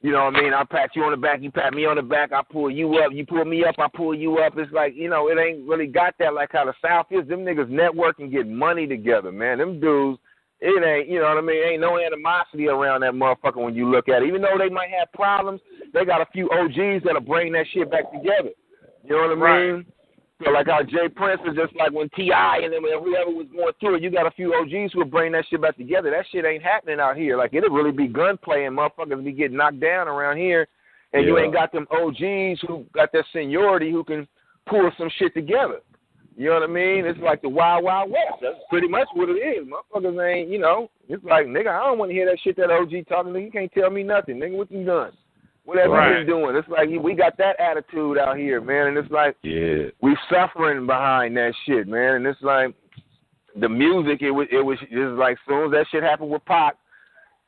you know what I mean? I pat you on the back, you pat me on the back, I pull you up, you pull me up, I pull you up. It's like you know, it ain't really got that like how the South is. Them niggas network and get money together, man. Them dudes it ain't, you know what I mean? Ain't no animosity around that motherfucker when you look at it. Even though they might have problems, they got a few OGs that'll bring that shit back together. You know what I Right. mean? So like how J. Prince is just like when T.I. and then whoever was going through it, you got a few OGs who will bring that shit back together. That shit ain't happening out here. Like it'll really be gunplay and motherfuckers be getting knocked down around here and you ain't got them OGs who got that seniority who can pull some shit together. You know what I mean? It's like the wild, wild west. That's pretty much what it is. Motherfuckers ain't, you know. It's like, nigga, I don't want to hear that shit that OG talking. Nigga, you can't tell me nothing. Nigga, what you done? What have you Right. been doing? It's like we got that attitude out here, man. And it's like Yeah. we suffering behind that shit, man. And it's like the music. It was, it was, it was like as soon as that shit happened with Pac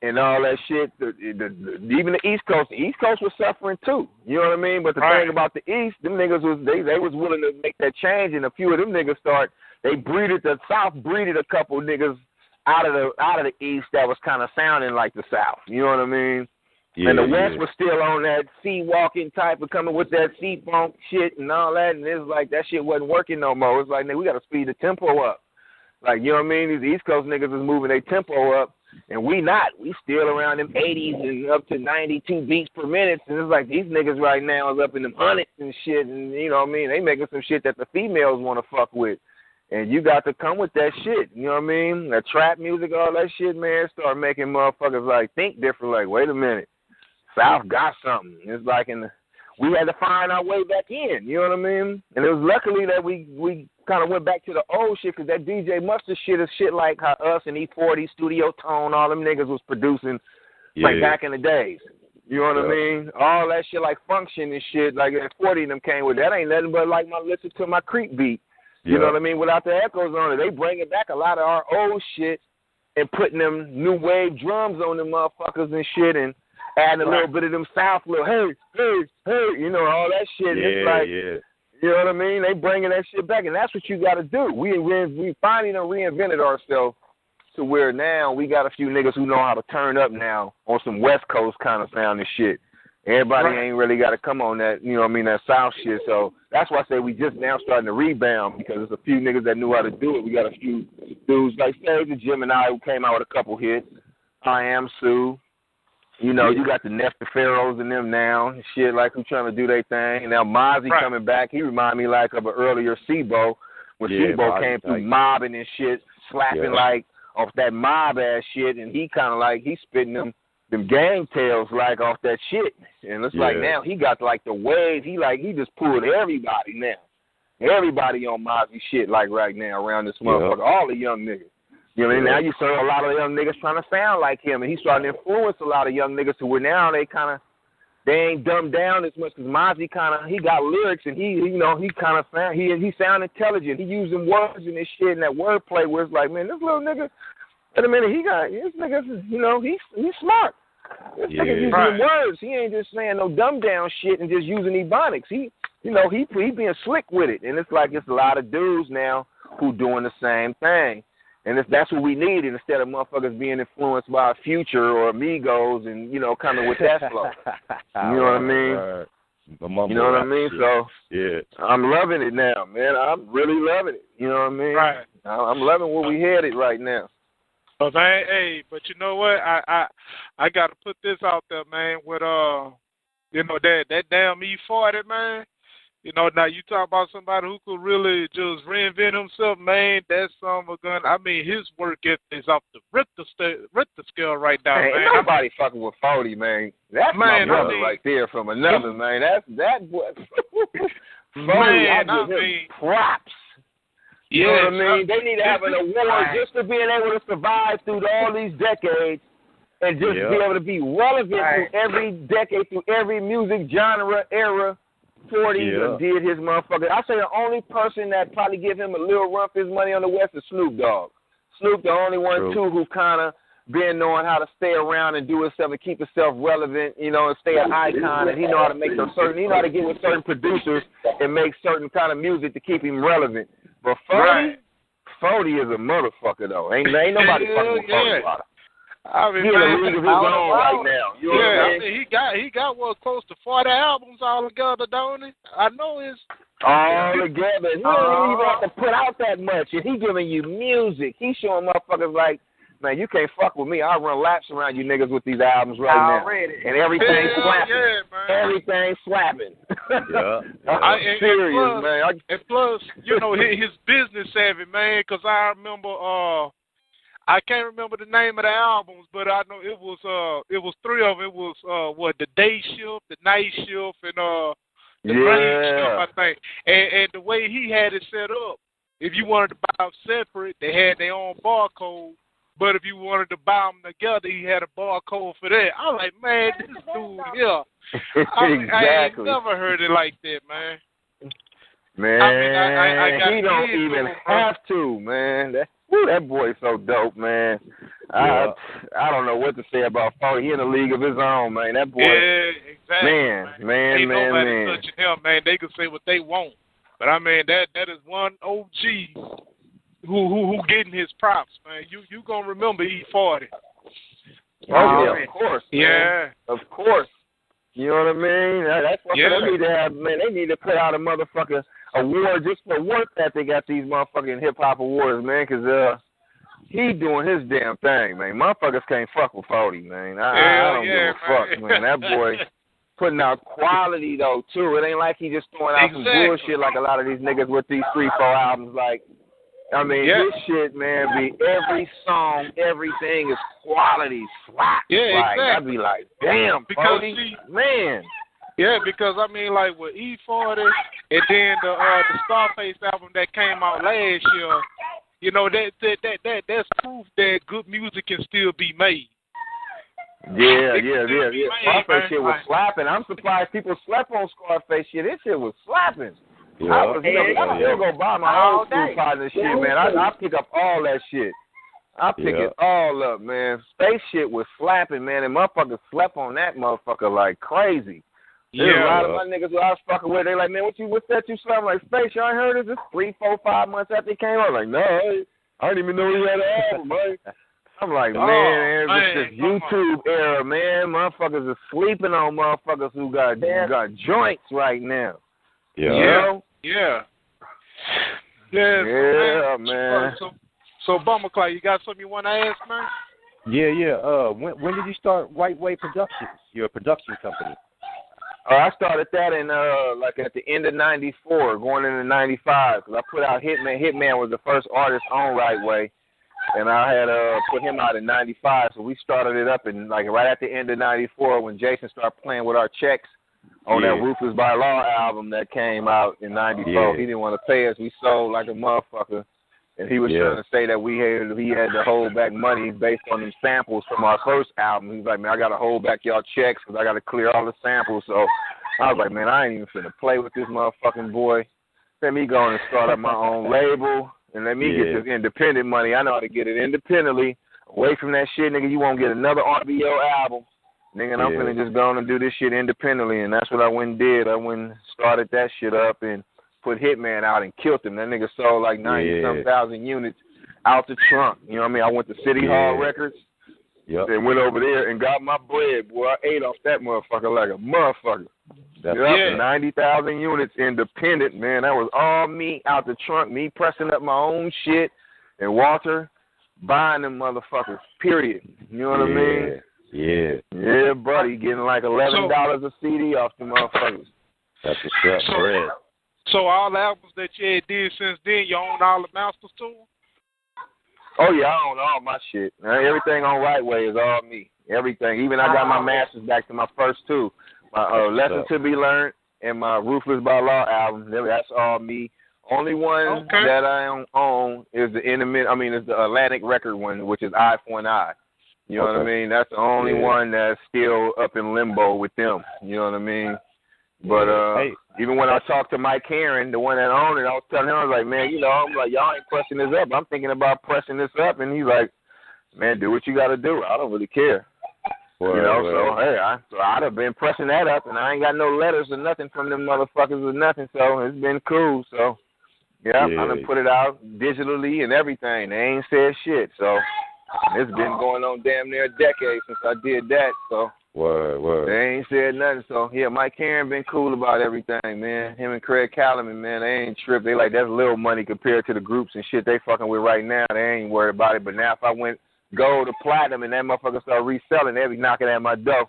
and all that shit, the, the, the, even the East Coast, the East Coast was suffering too. You know what I mean? But the Right. thing about the East, them niggas was they they was willing to make that change, and a few of them niggas start they breeded the South breeded a couple niggas out of the out of the East that was kind of sounding like the South. You know what I mean? Yeah. and the West yeah. was still on that C-walking type of coming with that sea funk shit and all that, and it's like that shit wasn't working no more. It's like, nigga, we got to speed the tempo up. Like, you know what I mean? These East Coast niggas is moving their tempo up, and we not. We still around them 80s and up to 92 beats per minute, and it's like these niggas right now is up in them hundreds and shit, and you know what I mean? They making some shit that the females want to fuck with. And you got to come with that shit, you know what I mean? That trap music, all that shit, man, start making motherfuckers like think different. Like, wait a minute, South got something. It's like in the, we had to find our way back in. You know what I mean? And it was luckily that we we kind of went back to the old shit because that DJ Mustard shit is shit like how us and E40 Studio Tone, all them niggas was producing yeah. like back in the days. You know what I mean? All that shit like function and shit like that 40 of them came with that ain't nothing but like my listen to my creep beat. You know what I mean? Without the echoes on it, they bringing back a lot of our old shit and putting them new wave drums on them motherfuckers and shit and adding a Right. little bit of them South little hey hey hey, you know all that shit. Yeah, it's like yeah. you know what I mean? They bringing that shit back, and that's what you got to do. We we we finally done reinvented ourselves to where now we got a few niggas who know how to turn up now on some West Coast kind of sound and shit. Everybody Right. ain't really got to come on that, you know what I mean, that South shit. So that's why I say we just now starting to rebound because there's a few niggas that knew how to do it. We got a few dudes like Sage the Gemini who came out with a couple hits. I am Sue. You know, you got the Nef the Pharaohs and them now, and shit like who trying to do their thing. And now Mozzie Right. coming back, he remind me like of an earlier C-Bo when Yeah, C-Bo came through mobbing and shit, slapping Yeah. like off that mob ass shit, and he kind of like he spitting them them gang tales like off that shit. And it's like now he got like the wave. He like he just pulled everybody now. Everybody on Mozzie shit like right now around this Yeah. motherfucker. All the young niggas. You know what I mean? Yeah. Now you saw a lot of young niggas trying to sound like him, and he's starting to influence a lot of young niggas who were now they kind of they ain't dumbed down as much because Mozzie kind of he got lyrics and he you know he kind of sound he he sound intelligent. He using words and this shit and that wordplay where it's like man this little nigga wait a minute he got this nigga you know he's he's smart. This Yeah. nigga using Right. words. He ain't just saying no dumb down shit and just using ebonics. He you know he he being slick with it and it's like it's a lot of dudes now who doing the same thing. And if that's what we need, instead of motherfuckers being influenced by Future or Amigos and you know coming with that flow. You know what I mean? Right. You know what I mean? shit. So yeah. I'm loving it now, man. I'm really loving it. You know what I mean? Right. I- I'm loving where we headed right now. But man, hey, but you know what? I I I gotta put this out there, man. With uh, you know that that damn E forty, man. You know now you talk about somebody who could really just reinvent himself, man. That's some of gun. I mean, his work ethic is off the Richter st- Richter scale right now, Man, man. ain't nobody fucking with Forty, man. That's Man, my I brother mean- right there from another man. That's that boy. Forty, Man, I I give him mean- props. You know what I Yes, mean? They need to have an award Right. just for being able to survive through all these decades and just Yeah. be able to be relevant Right. through every decade, through every music genre, era. Forty Yeah. done did his motherfucker. I say the only person that probably give him a little run for his money on the West is Snoop Dogg. Snoop, the only one True. too who kind of been knowing how to stay around and do himself and keep himself relevant, you know, and stay an icon. And he know how to make those certain, he know how to get with certain producers and make certain kind of music to keep him relevant. But Forty, Right. Forty is a motherfucker though. Ain't ain't nobody Hell fucking with Forty. yeah. About it. I mean, He in a man, league of his all own right now. You yeah, I I mean? mean, he got he got what close to forty albums all together, don't he? I know it's All together. He don't Uh-huh. even have to put out that much. And he giving you music. He showing motherfuckers like man, you can't fuck with me. I'll run laps around you niggas with these albums right Already. now. And everything Hell slapping. yeah, man. Everything slapping. Yeah. I'm I- and- and serious, plus- man. I, And plus, you know, his, his business savvy, man, 'cause I remember, uh, I can't remember the name of the albums, but I know it was, uh, it was three of them. It was, uh, what, the day shift, the night shift, and, uh, the rain shift, yeah. I think. And, and the way he had it set up, if you wanted to buy them separate, they had their own barcode. But if you wanted to buy them together, he had a barcode for that. I'm like, man, this dude here. I, mean, I ain't never heard it like that, man. Man, I mean, I- I- I got he don't even have to, man. That, whew, that boy's so dope, man. Yeah. I I don't know what to say about Foley. He in a league of his own, man. That boy, Yeah, exactly. man, man, Ain't man, nobody man. touching him, man. They can say what they want, but I mean that that is one OG who who who getting his props, man. You you gonna remember E forty? Oh yeah, of course. man. Yeah, of course. You know what I mean? That's what Yeah. they need to have. Man, they need to put out a motherfucker award just for work they got these motherfucking hip hop awards, man. Cause uh, he doing his damn thing, man. Motherfuckers can't fuck with Forty, man. I, I don't yeah, give a fuck, man. That boy putting out quality though too. It ain't like he just throwing out some bullshit like a lot of these niggas with these three, four albums. Like, I mean, Yeah. this shit, man, be every song, everything is quality slap. Yeah, like, I'd be like, damn, Because Cody, see- man. Yeah. Because I mean, like with E forty, and then the uh the Scarface album that came out last year. You know that that that, that that's proof that good music can still be made. Yeah, It yeah, yeah, yeah. made, Scarface man. shit was slapping. I'm surprised people slept on Scarface shit. This shit was slapping. I was, you know, Yeah, I still go buy my All old school partner shit, man. I, I pick up all that shit. I pick Yeah. it all up, man. Space shit was slapping, man, and motherfuckers slept on that motherfucker like crazy. There's a lot of my niggas who I was fucking with. They like, man, what you, what's that you slapping? Like, Space, y'all ain't heard of this? Three, four, five months after it came out. Like, no, I, I didn't even know he had an album, man. I'm like, Oh, man, man, it's this come on. YouTube era, man. Motherfuckers are sleeping on motherfuckers who got Yeah. got joints right now. Yeah. You know? Yeah. Yeah, Yeah, so, man. So, so Bummer Cloud, you got something you want to ask, man? Yeah, yeah. Uh, when when did you start Right Way Productions? Your production company. Oh, I started that in uh like at the end of '94, going into '95, because I put out Hitman. Hitman was the first artist on Right Way, and I had uh put him out in '95. So we started it up in like right at the end of '94 when Jason started playing with our checks on that Yeah. Ruthless by Law album that came out in '94. Yeah. He didn't want to pay us. We sold like a motherfucker. And he was Yeah. trying to say that we had he had to hold back money based on them samples from our first album. He's like, man, I got to hold back y'all checks because I got to clear all the samples. So I was like, man, I ain't even finna play with this motherfucking boy. Let me go and start up my own label and let me Yeah. get this independent money. I know how to get it independently. Away from that shit, nigga, you won't get another RBL album. Nigga, and I'm Yeah. finna just go on and do this shit independently. And that's what I went and did. I went and started that shit up and put Hitman out and killed him. That nigga sold like 90 some thousand units out the trunk. You know what I mean? I went to City Hall Yeah. Records Yep. and went over there and got my bread. Boy, I ate off that motherfucker like a motherfucker. That's Yeah, Yeah. ninety thousand units independent, man. That was all me out the trunk, me pressing up my own shit, and Walter buying them motherfuckers. Period. You know what I mean? Yeah. Yeah, buddy, getting like eleven dollars a CD off the motherfuckers. That's what's up, So- Fred. So all the albums that you had did since then, you own all the masters too? Oh yeah, I own all my shit. Everything on Right Way is all me. Everything. Even I got my masters back to my first two. My uh, Lesson what's to Be Learned and my Ruthless by Law album. That's all me. Only one Okay. that I own is the intimate. I mean, is the Atlantic record one, which is Eye for an Eye. You know what I mean? That's the only Yeah. one that's still up in limbo with them. You know what I mean? But uh, Hey. even when I talked to Mike Heron, the one that owned it, I was telling him, I was like, man, you know, I'm like, y'all ain't pressing this up. I'm thinking about pressing this up, and he's like, man, do what you got to do. I don't really care. Word, you know, word. so hey, I so I'd have been pressing that up, and I ain't got no letters or nothing from them motherfuckers or nothing. So it's been cool. So yeah, Yeah. I done put it out digitally and everything. They ain't said shit. So it's been going on damn near a decade since I did that. So Word, word. they ain't said nothing. So yeah, Mike Caren been cool about everything, man. Him and Craig Kallman, man, they ain't tripped. They like that's little money compared to the groups and shit they fucking with right now. They ain't worried about it. But now if I went gold or platinum, and that motherfucker start reselling. They be knocking at my door.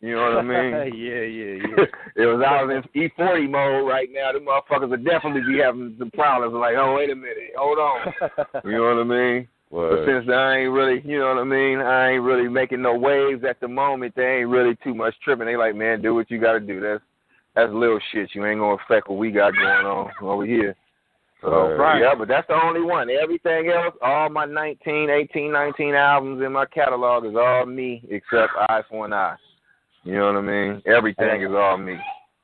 You know what I mean? yeah, yeah, yeah. it was I was in E40 mode right now. The motherfuckers would definitely be having some problems. Like, oh wait a minute, hold on. you know what I mean? But since I ain't really, you know what I mean, I ain't really making no waves at the moment. They ain't really too much tripping. They like, man, do what you got to do. That's that's little shit. You ain't gonna affect what we got going on over here. So Right. yeah, but that's the only one. Everything else, all my 19, 18, 19 albums in my catalog is all me except Eye for an Eye. You know what I mean? Everything is all me.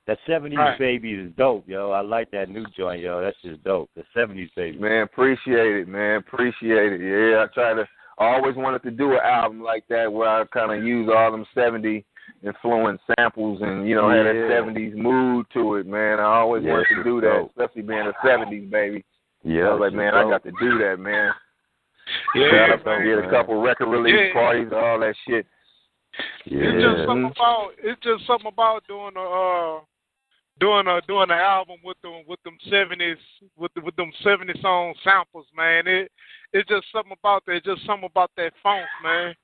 That seventies Right. baby is dope, yo. I like that new joint, yo. That's just dope. The seventies baby. Man, appreciate it, man. Appreciate it. Yeah, I try to. I always wanted to do an album like that where I kind of use all them '70 influence samples and you know have that Yeah. '70s mood to it, man. I always Yeah, wanted to do that, dope. especially being a '70s baby. Yeah. I was like, man, I got to do that, man. Yeah, I did a couple record release Yeah. parties, all that shit. Yeah. It's just something about it's just something about doing a uh doing a doing an album with them with them seventies with the, with them seventy song samples, man. It it's just something about that. It's Just something about that funk, man.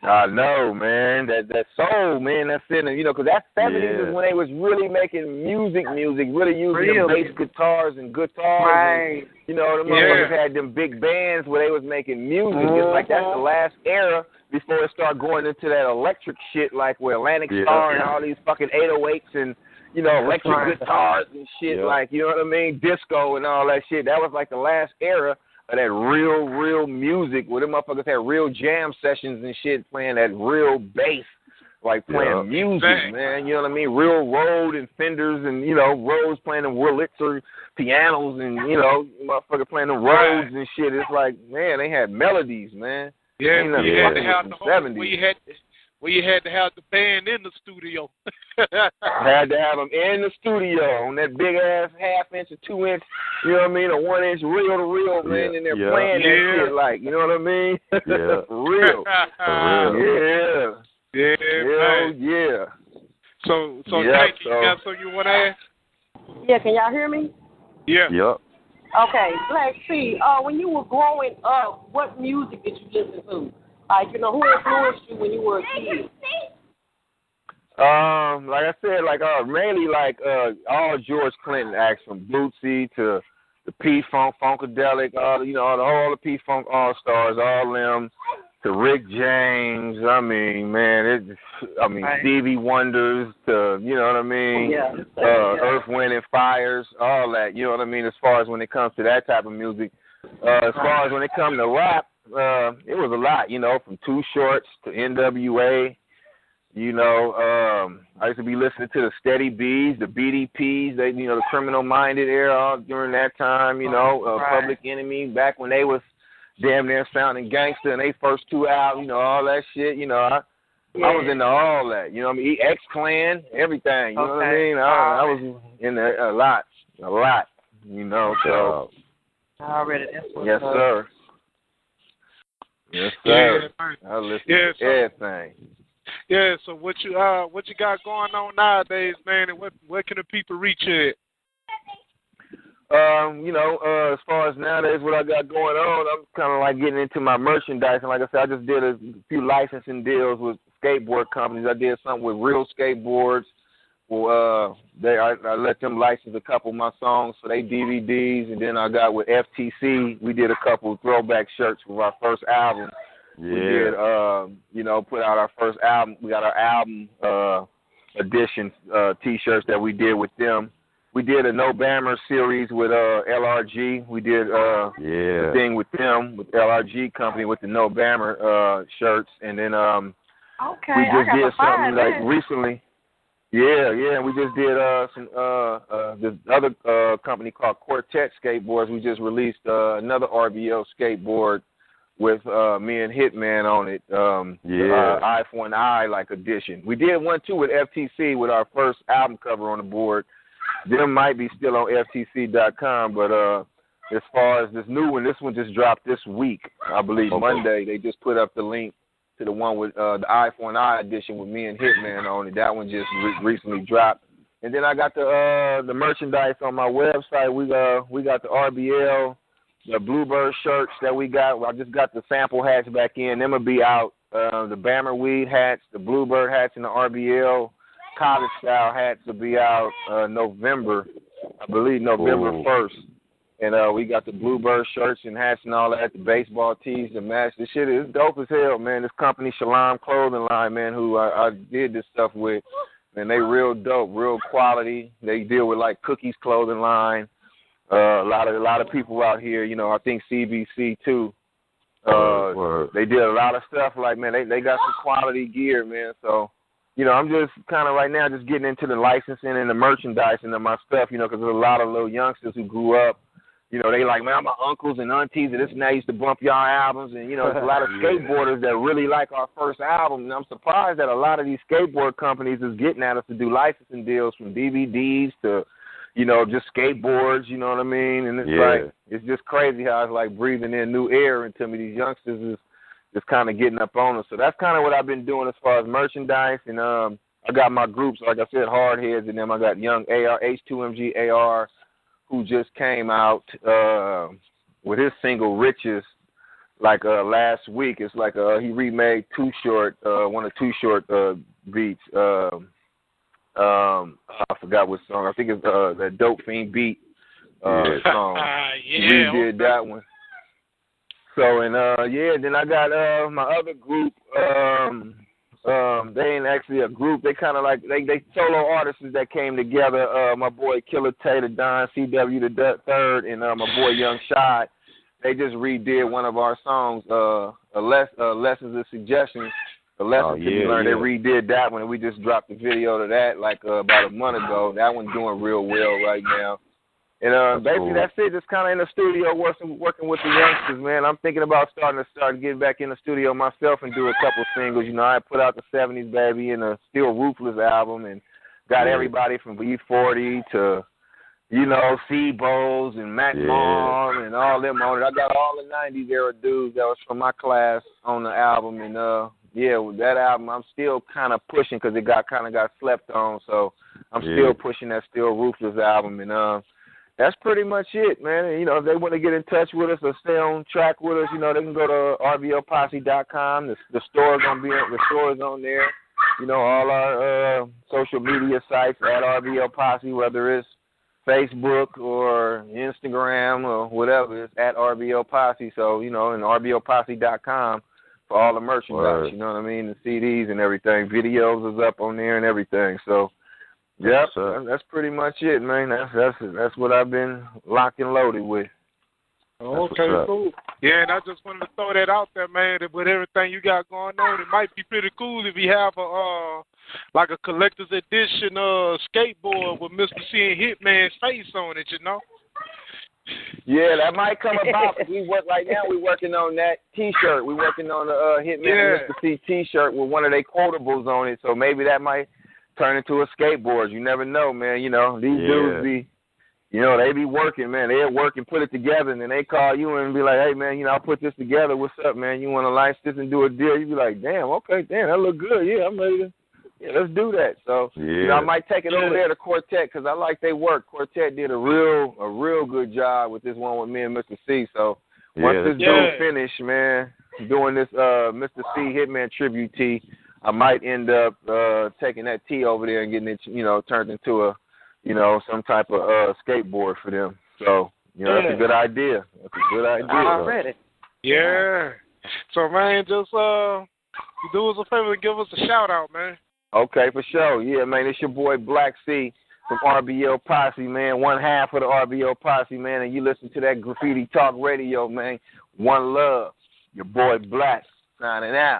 I know, man. That that soul, man. That's in it. You know, 'cause that seventies Yeah. is when they was really making music, music, really using Real them bass guitars and guitars. and You know, the Yeah. motherfuckers had them big bands where they was making music. It's like that's the Mhm. last era before it started going into that electric shit, like where Atlantic Yeah. Starr and all these fucking 808s and you know electric guitars and shit, Yeah. like you know what I mean, disco and all that shit. That was like the last era of that real, real music where them motherfuckers had real jam sessions and shit, playing that real bass. Like playing Yeah. music, Bang. man. You know what I mean? Real road and Fenders and, you know, Rhodes playing the Wurlitzer pianos and, you know, motherfucker playing the Right. Rhodes and shit. It's like, man, they had melodies, man. Yeah, Ain't where nothing you had to fucking have with the whole, 70s. where you had where you had to have the band in the studio. Had to have them in the studio on that big ass half inch or two inch, you know what I mean, a one inch reel to reel, man, Yeah, and they're yeah. playing Yeah. that shit like, you know what I mean? Yeah. Real. For real. Yeah. yeah, Hell man. yeah. So so Yep, Yankee, so- you got something you wanna ask? Yeah, can y'all hear me? Yeah. Yup. Okay, let's see. Uh, when you were growing up, what music did you listen to? Like, you know, who influenced you when you were a kid? Um, like I said, like uh mainly like uh all George Clinton acts from Bootsy to the P Funk Funkadelic, all you know, all the all the P Funk All Stars, all them to Rick James. I mean, man, it I mean Right. Stevie Wonders to you know what I mean? Yeah. Uh Earth, Wind and Fires, all that, you know what I mean, as far as when it comes to that type of music. Uh as far as when it comes to rap, uh it was a lot, you know, from Too Shorts to NWA. You know, um, I used to be listening to the Steady B's, the BDPs, they you know, the criminal minded era during that time, you know, uh, Right. Public Enemy back when they was damn near sounding gangster and they first two albums, you know, all that shit, you know, I I was into all that, you know what I mean? X Clan, everything, you know what I mean? I, I was in a, a lot, a lot, you know, so Already, that's what's yes up. sir. Yes Yeah, sir. man. I listen Yeah, to so- everything. Yeah, so what you uh what you got going on nowadays, man, and what where can the people reach you at? Um, you know, uh, as far as nowadays, what I got going on, I'm kind of like getting into my merchandise, and like I said, I just did a few licensing deals with skateboard companies. I did something with Real Skateboards. Well, uh, they I, I let them license a couple of my songs for their DVDs, and then I got with FTC. We did a couple of throwback shirts for our first album. Yeah. We did, Yeah. um, you know, put out our first album. We got our album uh, edition uh, T-shirts that we did with them. We did a No Bammer series with uh, LRG. We did uh, Yeah. a thing with them with LRG company with the No Bammer uh, shirts, and then um, Okay, we just did something like recently. Yeah, yeah, we just did uh some uh uh this other uh company called Quartet Skateboards. We just released uh another RBL skateboard with uh me and Hitman on it. Um Yeah. uh, Eye for an Eye like edition. We did one too with FTC with our first album cover on the board. Them might be still on FTC.com, but uh as far as this new one, this one just dropped this week, I believe Okay. Monday. They just put up the link to the one with uh, the Eye for an Eye edition with me and Hitman on it. That one just re- recently dropped. And then I got the uh, the merchandise on my website. We uh we got the RBL the Bluebird shirts that we got. I just got the sample hats back in. Them will be out. Uh, the Bammer Weed hats, the Bluebird hats, and the RBL college style hats will be out uh, November, I believe November first. And uh, we got the Bluebird shirts and hats and all that, the baseball tees, the match. This shit is dope as hell, man. This company, Shalom Clothing Line, man, who I, I did this stuff with, man, they real dope, real quality. They deal with like Cookies Clothing Line. Uh, a lot of a lot of people out here, you know. I think CBC too. Uh, Word. they did a lot of stuff. Like man, they they got some quality gear, man. So you know, I'm just kind of right now just getting into the licensing and the merchandising of my stuff, you know, because there's a lot of little youngsters who grew up, you know, they like, man, my uncles and aunties and this and that used to bump y'all albums, and you know, there's a lot of skateboarders that really like our first album, and I'm surprised that a lot of these skateboard companies is getting at us to do licensing deals from DVDs to, you know, just skateboards, you know what I mean? And it's Yeah. like it's just crazy how it's like breathing in new air into me. These youngsters is just kind of getting up on us. So that's kind of what I've been doing as far as merchandise. And um, I got my groups, like I said, Hardheads, and then I got Young AR, H2MG AR, who just came out uh, with his single Riches. Like uh, last week, it's like uh, he remade Too Short, uh, one of Too Short uh, beats. Um, um, I forgot what song. I think it's uh, that Dope Fiend beat uh, song yeah. redid that one. So and uh yeah, then I got uh my other group, um um they ain't actually a group, they kinda like they they solo artists that came together, uh my boy Killer Tater Don CW the third and uh my boy Young Shot. They just redid one of our songs, uh a less uh lessons and suggestions. The lesson Oh, to be learned. yeah. They redid that one and we just dropped the video to that like uh, about a month ago. That one's doing real well right now. And uh, That's basically, cool. that's it. Just kind of in the studio working working with the youngsters, man. I'm thinking about starting to start getting back in the studio myself and do a couple singles. You know, I put out the '70s baby and the Still Ruthless album, and got Yeah. everybody from E40 to you know C-Bo's and Mac Yeah. Mall and all them on it. I got all the '90s era dudes that was from my class on the album, and uh, yeah, with that album, I'm still kind of pushing because it got kind of got slept on. So I'm Yeah. still pushing that Still Ruthless album, and uh that's pretty much it, man. And, you know, if they want to get in touch with us or stay on track with us, you know, they can go to rblposse.com. The, the store's gonna be the store's on there. You know, all our uh, social media sites at RBL Posse, whether it's Facebook or Instagram or whatever, it's at RBL Posse. So you know, and rblposse.com for all the merchandise. You know what I mean? The CDs and everything. Videos is up on there and everything. So. Yep, Yes, sir. that's pretty much it, man. That's that's that's what I've been locked and loaded with. Okay, cool. Yeah, and I just wanted to throw that out there, man. That with everything you got going on, it might be pretty cool if you have a uh like a collector's edition uh skateboard with Mr. C and Hitman's face on it, you know? Yeah, that might come about. 'cause we work right now. We're working on that T-shirt. We're working on the uh, Hitman Yeah. and Mr. C T-shirt with one of their quotables on it. So maybe that might turn into a skateboard. You never know, man. You know these Yeah. dudes be, you know, they be working, man. They work and put it together, and then they call you and be like, "Hey, man, you know, I put this together. What's up, man? You want to license this and do a deal?" You be like, "Damn, okay, damn, that look good. Yeah, I'm ready to." Yeah, let's do that. So you know, I might take it over there to Quartet because I like they work. Quartet did a real, a real good job with this one with me and Mr. C. So once Yeah, this that's Yeah. dude finish, man, doing this uh Mr. C Hitman tribute tee, I might end up uh taking that tee over there and getting it, you know, turned into a, you know, some type of uh skateboard for them. So you know, that's a good idea. That's a good idea. Already. Yeah. So man, just uh do us a favor and give us a shout out, man. Okay, for sure. Yeah, man, it's your boy Black C from RBL Posse, man. One half of the RBL Posse, man, and you listen to that Graffiti Talk Radio, man. One love. Your boy Black signing out.